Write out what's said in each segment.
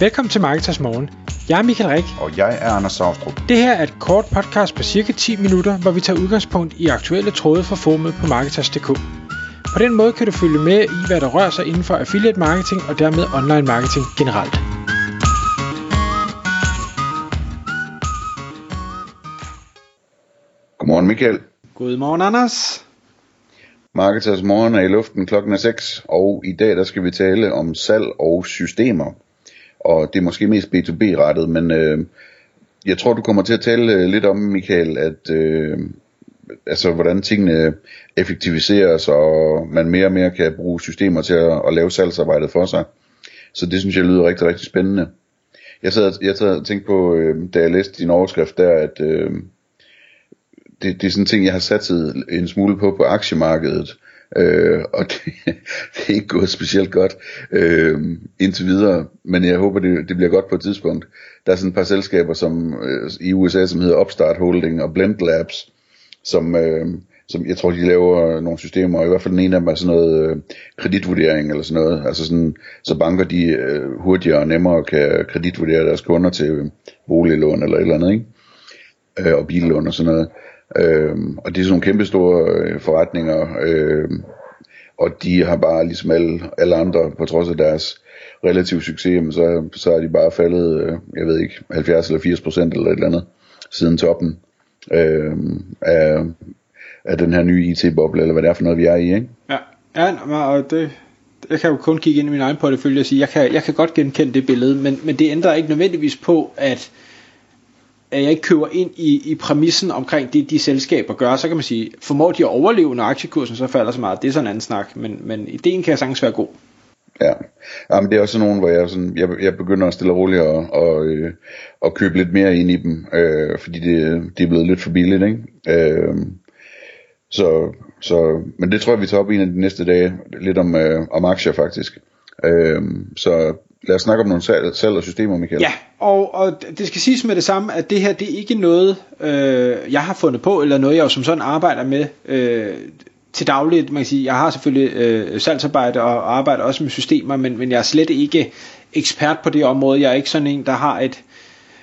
Velkommen til Marketers Morgen. Jeg er Michael Rik. Og jeg er Anders Saustrup. Det her er et kort podcast på cirka 10 minutter, hvor vi tager udgangspunkt i aktuelle tråde fra formet på Marketers.dk. På den måde kan du følge med i, hvad der rører sig inden for affiliate marketing og dermed online marketing generelt. Godmorgen Michael. Godmorgen Anders. Marketers morgen er i luften klokken er 6, og i dag der skal vi tale om salg og systemer. Og det er måske mest B2B-rettet, men øh, jeg tror du kommer til at tale øh, lidt om, Michael, at øh, altså, hvordan tingene effektiviseres, og man mere og mere kan bruge systemer til at, at lave salgsarbejdet for sig. Så det synes jeg lyder rigtig, rigtig spændende. Jeg sad, jeg sad og tænkte på, øh, da jeg læste din overskrift der, at øh, det, det er sådan en ting, jeg har sat en smule på på aktiemarkedet. Øh, og det, det er ikke gået specielt godt øh, indtil videre, men jeg håber, det, det bliver godt på et tidspunkt. Der er sådan et par selskaber som øh, i USA, som hedder Upstart Holding og Blend Labs, som, øh, som jeg tror, de laver nogle systemer, og i hvert fald den ene af dem er sådan noget øh, kreditvurdering eller sådan noget, altså sådan, så banker de øh, hurtigere og nemmere kan kreditvurdere deres kunder til boliglån eller et eller andet, ikke? Øh, og billån og sådan noget. Øh, Øh, og det er sådan nogle kæmpe store øh, forretninger, øh, og de har bare ligesom alle, alle andre, på trods af deres relativ succes, så, så er de bare faldet, øh, jeg ved ikke, 70 eller 80 procent eller et eller andet, siden toppen øh, af, af den her nye IT-boble, eller hvad det er for noget, vi er i, ikke? Ja, ja og det, jeg kan jo kun kigge ind i min egen portefølje og sige, jeg kan, jeg kan godt genkende det billede, men, men det ændrer ikke nødvendigvis på, at at jeg ikke køber ind i, i præmissen omkring det, de selskaber gør, så kan man sige, formår de at overleve, når aktiekursen så falder så meget, det er sådan en anden snak, men, men ideen kan sagtens være god. Ja, ja men det er også nogen, hvor jeg, sådan, jeg, jeg begynder at stille roligt og, og, øh, og købe lidt mere ind i dem, øh, fordi det, det er blevet lidt for billigt, ikke? Øh, så, så, men det tror jeg, vi tager op en af de næste dage, lidt om, øh, om aktier faktisk. Øh, så lad os snakke om nogle salg, salg og systemer, Michael. Ja, og, og det skal siges med det samme, at det her, det er ikke noget, øh, jeg har fundet på, eller noget, jeg jo som sådan arbejder med øh, til dagligt. Man kan sige, jeg har selvfølgelig øh, salgsarbejde og arbejder også med systemer, men, men jeg er slet ikke ekspert på det område. Jeg er ikke sådan en, der har et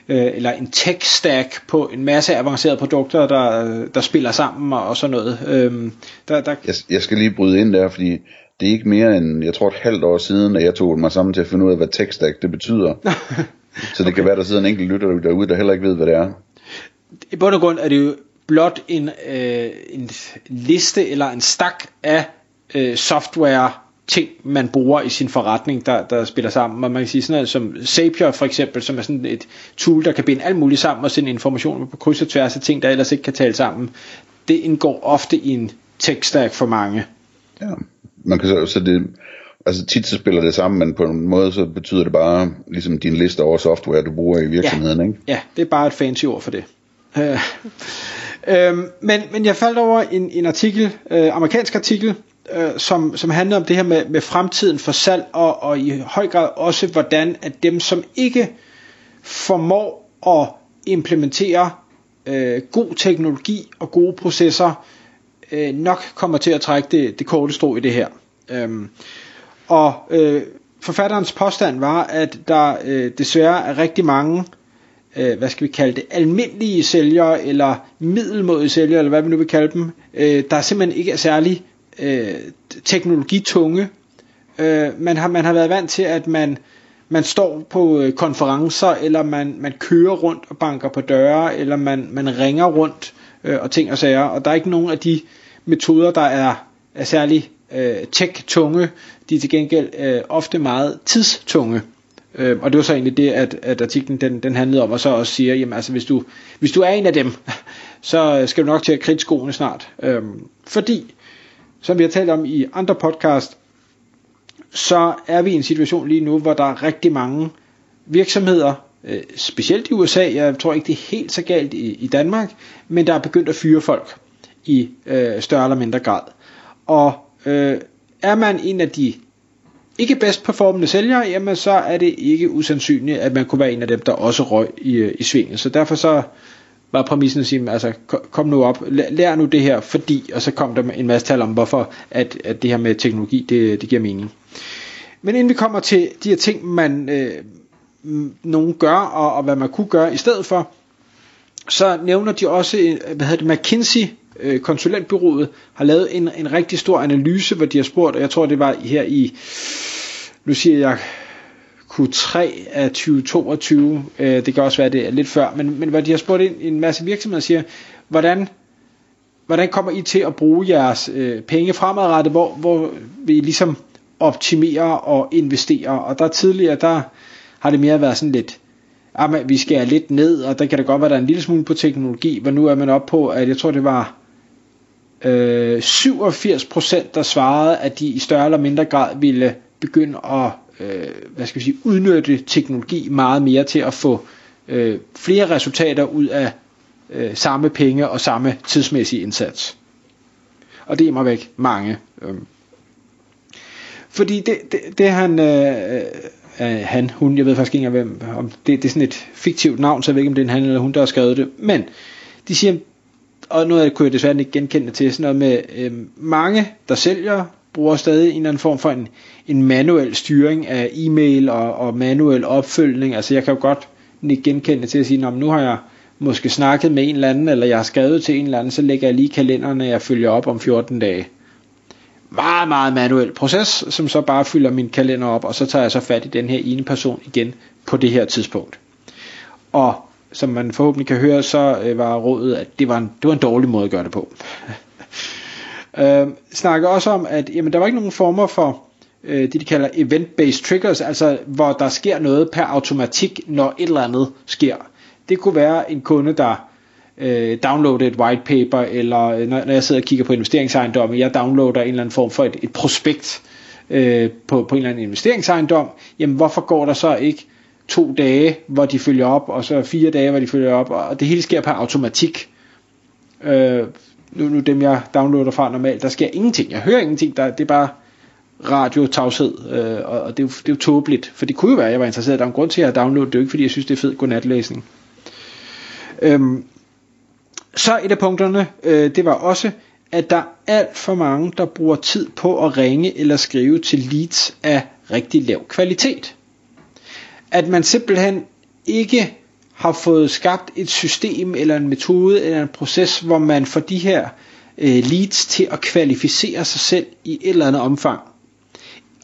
øh, eller en tech stack på en masse avancerede produkter, der, der spiller sammen og, og sådan noget. Øh, der, der... Jeg, jeg skal lige bryde ind der, fordi det er ikke mere end, jeg tror et halvt år siden, at jeg tog mig sammen til at finde ud af, hvad stack det betyder. Så det okay. kan være, der sidder en enkelt lytter derude, der heller ikke ved, hvad det er. I bund og grund er det jo blot en, øh, en liste eller en stak af øh, software ting, man bruger i sin forretning, der, der spiller sammen. Og man kan sige sådan noget som Zapier for eksempel, som er sådan et tool, der kan binde alt muligt sammen og sende information på kryds og tværs af ting, der ellers ikke kan tale sammen. Det indgår ofte i en tech stack for mange. Ja, man kan så, så det, altså tit så spiller det sammen, men på en måde så betyder det bare ligesom din liste over software, du bruger i virksomheden, ja. ikke? Ja, det er bare et fancy ord for det. Øh, øhm, men, men jeg faldt over en, en artikel, øh, amerikansk artikel, øh, som, som handler om det her med, med fremtiden for salg, og, og i høj grad også, hvordan at dem, som ikke formår at implementere øh, god teknologi og gode processer, øh, nok kommer til at trække det, det korte strå i det her. Øhm, og øh, forfatterens påstand var, at der øh, desværre er rigtig mange, øh, hvad skal vi kalde det, almindelige sælgere, eller middelmodige sælgere, eller hvad vi nu vil kalde dem, øh, der simpelthen ikke er særlig øh, teknologitunge. Øh, man, har, man har været vant til, at man, man står på øh, konferencer, eller man, man kører rundt og banker på døre, eller man, man ringer rundt øh, og ting og sager, og der er ikke nogen af de metoder, der er, er særlig øh, tech-tunge, de er til gengæld øh, ofte meget tidstunge. Øh, og det var så egentlig det, at, at artiklen den, den handlede om, og så også siger, jamen altså hvis du, hvis du er en af dem, så skal du nok til at kridte skoene snart. Øh, fordi, som vi har talt om i andre podcast, så er vi i en situation lige nu, hvor der er rigtig mange virksomheder, øh, specielt i USA, jeg tror ikke det er helt så galt i, i Danmark, men der er begyndt at fyre folk i øh, større eller mindre grad. Og øh, er man en af de ikke bedst performende sælgere, jamen så er det ikke usandsynligt, at man kunne være en af dem, der også røg i, øh, i svinget. Så derfor så var præmissen at sige, altså kom nu op, lær nu det her, fordi, og så kom der en masse tal om, hvorfor at, at det her med teknologi, det, det giver mening. Men inden vi kommer til de her ting, man, øh, nogen gør, og, og hvad man kunne gøre i stedet for, så nævner de også, øh, hvad hedder det, McKinsey, øh, konsulentbyrået, har lavet en, en rigtig stor analyse, hvor de har spurgt, og jeg tror det var her i, nu siger jeg Q3 af 2022, øh, det kan også være det er lidt før, men, men hvor de har spurgt ind, en masse virksomheder og siger, hvordan, hvordan kommer I til at bruge jeres øh, penge fremadrettet, hvor, hvor vi ligesom optimerer og investerer, og der tidligere, der har det mere været sådan lidt, ah, at vi skal lidt ned, og der kan det godt være, der er en lille smule på teknologi, men nu er man op på, at jeg tror det var øh, 87% der svarede, at de i større eller mindre grad ville begynde at øh, hvad skal vi sige, udnytte teknologi meget mere til at få øh, flere resultater ud af øh, samme penge og samme tidsmæssige indsats. Og det er mig væk mange. Øh. Fordi det, det, det han, øh, øh, han, hun, jeg ved faktisk ikke hvem, om det, det er sådan et fiktivt navn, så jeg ved ikke, om det er en han eller hun, der har skrevet det. Men de siger, og noget det kunne jeg desværre ikke genkende til, sådan noget med øh, mange, der sælger, bruger stadig en eller anden form for en, en manuel styring af e-mail og, og manuel opfølgning. Altså jeg kan jo godt genkende til at sige, nu har jeg måske snakket med en eller anden, eller jeg har skrevet til en eller anden, så lægger jeg lige kalenderen, og jeg følger op om 14 dage. Meget, meget manuel proces, som så bare fylder min kalender op, og så tager jeg så fat i den her ene person igen på det her tidspunkt. Og som man forhåbentlig kan høre, så øh, var rådet, at det var, en, det var en dårlig måde at gøre det på. øh, snakker også om, at jamen, der var ikke nogen former for øh, det, de kalder event-based triggers, altså hvor der sker noget per automatik, når et eller andet sker. Det kunne være en kunde, der øh, downloadede et white paper, eller øh, når, når jeg sidder og kigger på investeringsejendomme, jeg downloader en eller anden form for et, et prospekt øh, på, på en eller anden investeringsejendom, jamen hvorfor går der så ikke to dage, hvor de følger op, og så fire dage, hvor de følger op, og det hele sker per automatik. Øh, nu, nu dem jeg downloader fra normalt, der sker ingenting. Jeg hører ingenting, der, det er bare radiotavshed, øh, og, og det, er jo, det er jo tåbeligt, for det kunne jo være, at jeg var interesseret. Der er en grund til, at jeg downloadede downloadet det, ikke fordi jeg synes, det er fed godnatlæsning. Øhm, så et af punkterne, øh, det var også, at der er alt for mange, der bruger tid på at ringe eller skrive til leads af rigtig lav kvalitet. At man simpelthen ikke har fået skabt et system eller en metode eller en proces, hvor man får de her øh, leads til at kvalificere sig selv i et eller andet omfang.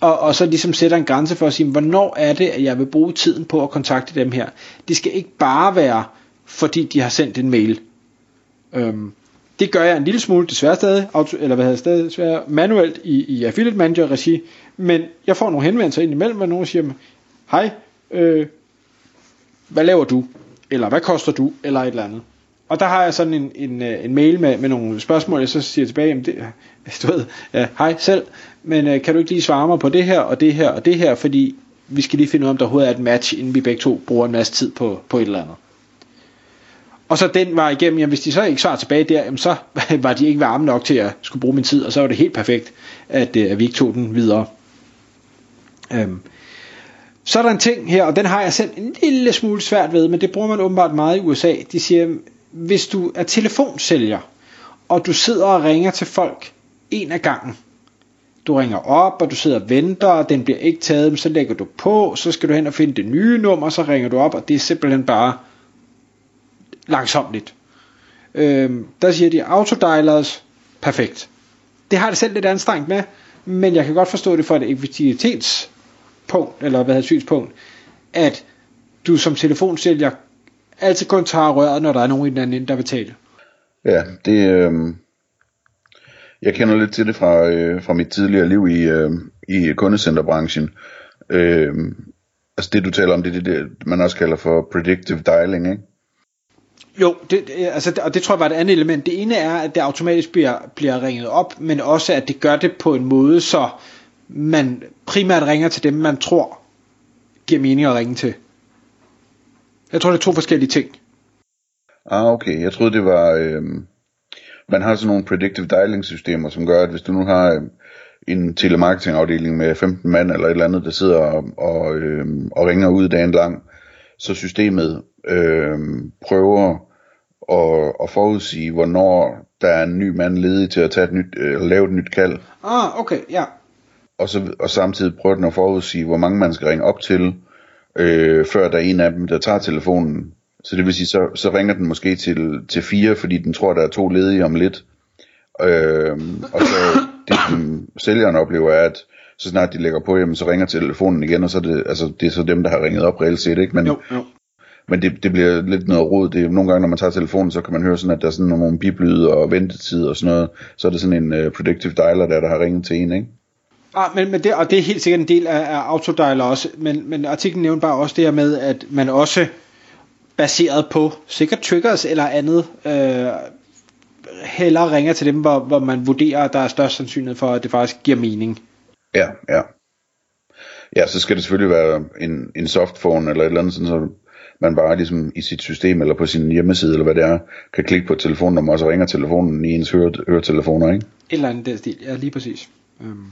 Og, og så ligesom sætter en grænse for at sige, hvornår er det, at jeg vil bruge tiden på at kontakte dem her. Det skal ikke bare være, fordi de har sendt en mail. Øhm, det gør jeg en lille smule, desværre stadig, auto, eller hvad hedder stadig, desværre manuelt i, i Affiliate Manager regi, men jeg får nogle henvendelser ind imellem, hvor nogen siger, hej, øh, hvad laver du? Eller hvad koster du? Eller et eller andet. Og der har jeg sådan en, en, øh, en mail med, med nogle spørgsmål, jeg så siger tilbage, jamen det, du ved, ja, hej selv, men øh, kan du ikke lige svare mig på det her, og det her, og det her, fordi vi skal lige finde ud af, om der overhovedet er et match, inden vi begge to bruger en masse tid på, på et eller andet. Og så den var igennem, jamen hvis de så ikke svarer tilbage der, jamen så var de ikke varme nok til at skulle bruge min tid, og så var det helt perfekt, at, øh, at vi ikke tog den videre. Øhm. Så er der en ting her, og den har jeg selv en lille smule svært ved, men det bruger man åbenbart meget i USA. De siger, hvis du er telefonsælger, og du sidder og ringer til folk en af gangen, du ringer op, og du sidder og venter, og den bliver ikke taget, så lægger du på, så skal du hen og finde det nye nummer, så ringer du op, og det er simpelthen bare langsomt. Øhm, der siger de autodialers, perfekt. Det har det selv lidt anstrengt med, men jeg kan godt forstå det fra et effektivitets effektivitetspunkt, eller hvad hedder synspunkt, at du som telefonsælger altid kun tager røret, når der er nogen i den anden der vil tale. Ja, det, øh, jeg kender lidt til det fra, øh, fra mit tidligere liv i, øh, i kundecenterbranchen. Øh, altså det du taler om, det er det, det, man også kalder for predictive dialing, ikke? Jo, det, altså, og det tror jeg var et andet element. Det ene er, at det automatisk bliver, bliver ringet op, men også at det gør det på en måde, så man primært ringer til dem, man tror giver mening at ringe til. Jeg tror, det er to forskellige ting. Ah, okay. Jeg troede, det var... Øh, man har sådan nogle predictive dialing systemer, som gør, at hvis du nu har øh, en telemarketingafdeling med 15 mand eller et eller andet, der sidder og, og, øh, og ringer ud dagen lang, så systemet øh, prøver at, at forudsige, hvornår der er en ny mand ledig til at tage et nyt, øh, lave et nyt kald. Ah, okay, ja. Og, så, og samtidig prøver den at forudsige, hvor mange man skal ringe op til, øh, før der er en af dem, der tager telefonen. Så det vil sige, så, så ringer den måske til, til fire, fordi den tror, der er to ledige om lidt. Øh, og så det, som sælgeren oplever, er, at så snart de lægger på, jamen, så ringer telefonen igen, og så er det, altså, det er så dem, der har ringet op reelt set, ikke? Men, Jo, jo. men det, det bliver lidt noget rod. Det er, nogle gange, når man tager telefonen, så kan man høre sådan, at der er sådan nogle biblyde og ventetid og sådan noget. Så er det sådan en uh, predictive dialer, der, der har ringet til en, ikke? Ah, men, men det, og det er helt sikkert en del af, af autodialer også, men, men artiklen nævner bare også det her med, at man også baseret på sikkert triggers eller andet, øh, hellere ringer til dem, hvor, hvor man vurderer, at der er størst sandsynlighed for, at det faktisk giver mening. Ja, ja. Ja, så skal det selvfølgelig være en, en softphone eller et eller andet, sådan, så man bare ligesom i sit system eller på sin hjemmeside eller hvad det er, kan klikke på et telefonnummer, og så ringer telefonen i ens høre, høretelefoner, ikke? Et eller andet den stil, ja lige præcis. Øhm.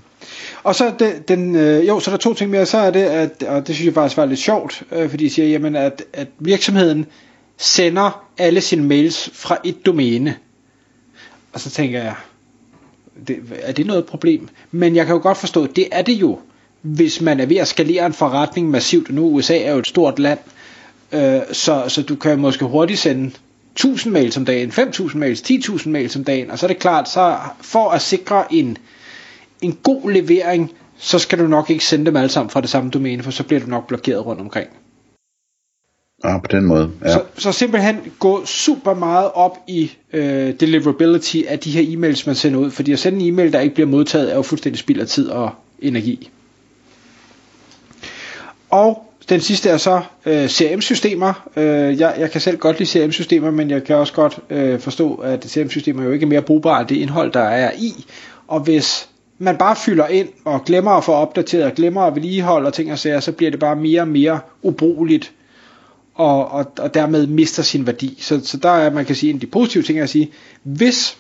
Og så den, den øh, jo, så er der to ting mere, så er det, at, og det synes jeg faktisk var lidt sjovt, øh, fordi de siger, jamen, at, at virksomheden sender alle sine mails fra et domæne. Og så tænker jeg, det, er det noget problem? Men jeg kan jo godt forstå, at det er det jo, hvis man er ved at skalere en forretning massivt. Nu USA er jo et stort land, øh, så, så du kan måske hurtigt sende 1000 mails om dagen, 5000 mails, 10.000 mails om dagen, og så er det klart, så for at sikre en, en god levering, så skal du nok ikke sende dem alle sammen fra det samme domæne, for så bliver du nok blokeret rundt omkring. Ah, på den måde, ja. Så, så simpelthen gå super meget op i øh, deliverability af de her e-mails, man sender ud, fordi at sende en e-mail, der ikke bliver modtaget, er jo fuldstændig spild af tid og energi. Og den sidste er så øh, CRM-systemer. Øh, jeg, jeg kan selv godt lide CRM-systemer, men jeg kan også godt øh, forstå, at CRM-systemer jo ikke er mere brugbare end det indhold, der er i. Og hvis man bare fylder ind og glemmer at få opdateret, og glemmer at vedligeholde og ting og sager, så bliver det bare mere og mere ubrugeligt og, og, og dermed mister sin værdi. Så, så der er, man kan sige, en af de positive ting er at sige, hvis,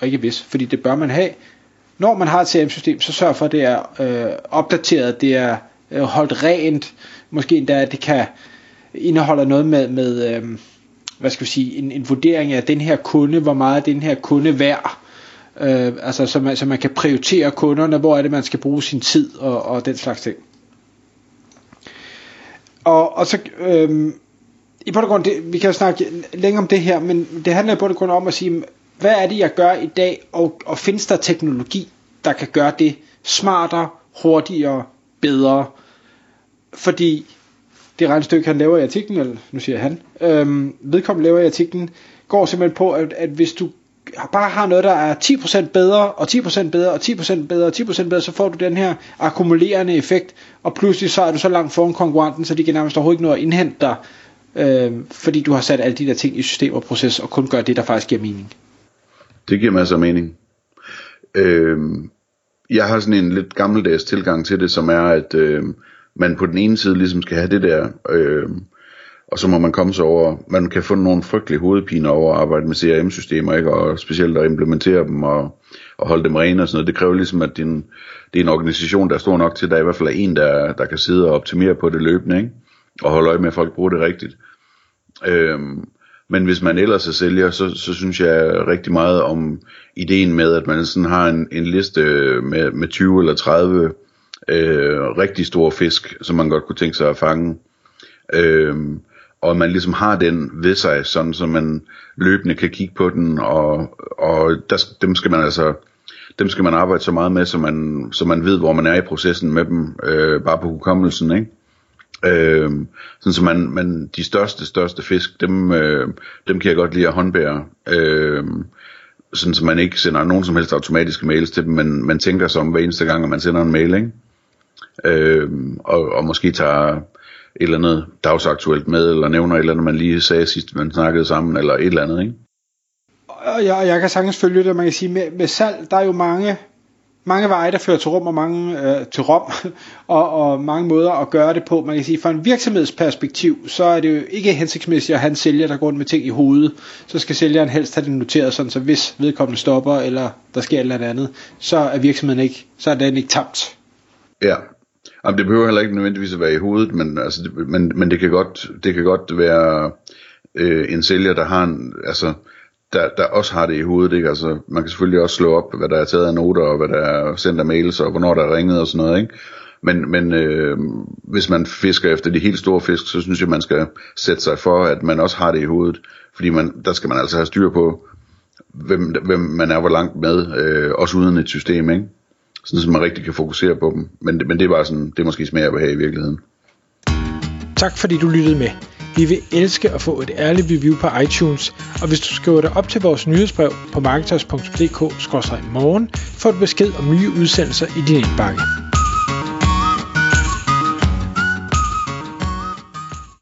og ikke hvis, fordi det bør man have, når man har et CRM-system, så sørg for, at det er øh, opdateret, det er øh, holdt rent, måske endda, at det kan indeholde noget med, med øh, hvad skal vi sige, en, en vurdering af den her kunde, hvor meget er den her kunde værd, øh, altså så man, så man kan prioritere kunderne, hvor er det, man skal bruge sin tid og, og den slags ting. Og, og så, øh, i bund og grund, det, vi kan jo snakke længere om det her, men det handler i bund og grund om at sige, hvad er det, jeg gør i dag, og, og findes der teknologi, der kan gøre det smartere, hurtigere, bedre? Fordi det regnestykke, han laver i artiklen, eller nu siger han, øhm, vedkommende laver i artiklen, går simpelthen på, at, at hvis du bare har noget, der er 10% bedre, og 10% bedre, og 10% bedre, og 10% bedre, så får du den her akkumulerende effekt, og pludselig så er du så langt foran konkurrenten, så de kan nærmest overhovedet ikke nå at indhente dig, øh, fordi du har sat alle de der ting i system og proces, og kun gør det, der faktisk giver mening. Det giver masser af mening. Øh, jeg har sådan en lidt gammeldags tilgang til det, som er, at øh, man på den ene side ligesom skal have det der... Øh, og så må man komme sig over, man kan få nogle frygtelige hovedpiner over at arbejde med CRM-systemer, ikke? og specielt at implementere dem og, og holde dem rene og sådan noget. Det kræver ligesom, at din, det er en organisation, der er stor nok til, at der i hvert fald er en, der, der kan sidde og optimere på det løbende, ikke? og holde øje med, at folk bruger det rigtigt. Øhm, men hvis man ellers er sælger, så, så synes jeg rigtig meget om ideen med, at man sådan har en, en liste med, med 20 eller 30 øh, rigtig store fisk, som man godt kunne tænke sig at fange. Øhm, og man ligesom har den ved sig, sådan så man løbende kan kigge på den, og, og der, dem skal man altså dem skal man arbejde så meget med, så man, så man ved, hvor man er i processen med dem, øh, bare på hukommelsen, ikke? Øh, sådan så man, man, de største, største fisk, dem, øh, dem kan jeg godt lide at håndbære, øh, sådan så man ikke sender nogen som helst automatiske mails til dem, men man tænker sig om hver eneste gang, at man sender en mail, ikke? Øh, og, og måske tager et eller andet dagsaktuelt med, eller nævner et eller andet, man lige sagde sidst, man snakkede sammen, eller et eller andet, ikke? Og jeg, jeg kan sagtens følge det, man kan sige, med, med salg, der er jo mange, mange veje, der fører til rum, og mange øh, til rom, og, og mange måder at gøre det på. Man kan sige, fra en virksomhedsperspektiv, så er det jo ikke hensigtsmæssigt at have en sælger, der går rundt med ting i hovedet. Så skal sælgeren helst have det noteret, sådan så hvis vedkommende stopper, eller der sker et eller andet, så er virksomheden ikke, så er den ikke tabt. Ja, Jamen, det behøver heller ikke nødvendigvis at være i hovedet, men, altså, det, men, men det, kan godt, det kan godt være øh, en sælger, der har en, altså, der, der også har det i hovedet, ikke? Altså, man kan selvfølgelig også slå op, hvad der er taget af noter, og hvad der er sendt af mails, og hvornår der er ringet og sådan noget, ikke? Men, men øh, hvis man fisker efter de helt store fisk, så synes jeg, man skal sætte sig for, at man også har det i hovedet. Fordi man, der skal man altså have styr på, hvem, hvem man er hvor langt med, øh, også uden et system, ikke? Sådan, så man rigtig kan fokusere på dem. Men, men det er bare sådan, det er måske smag at have i virkeligheden. Tak fordi du lyttede med. Vi vil elske at få et ærligt review på iTunes, og hvis du skriver dig op til vores nyhedsbrev på marketers.dk-morgen, får du besked om nye udsendelser i din indbakke.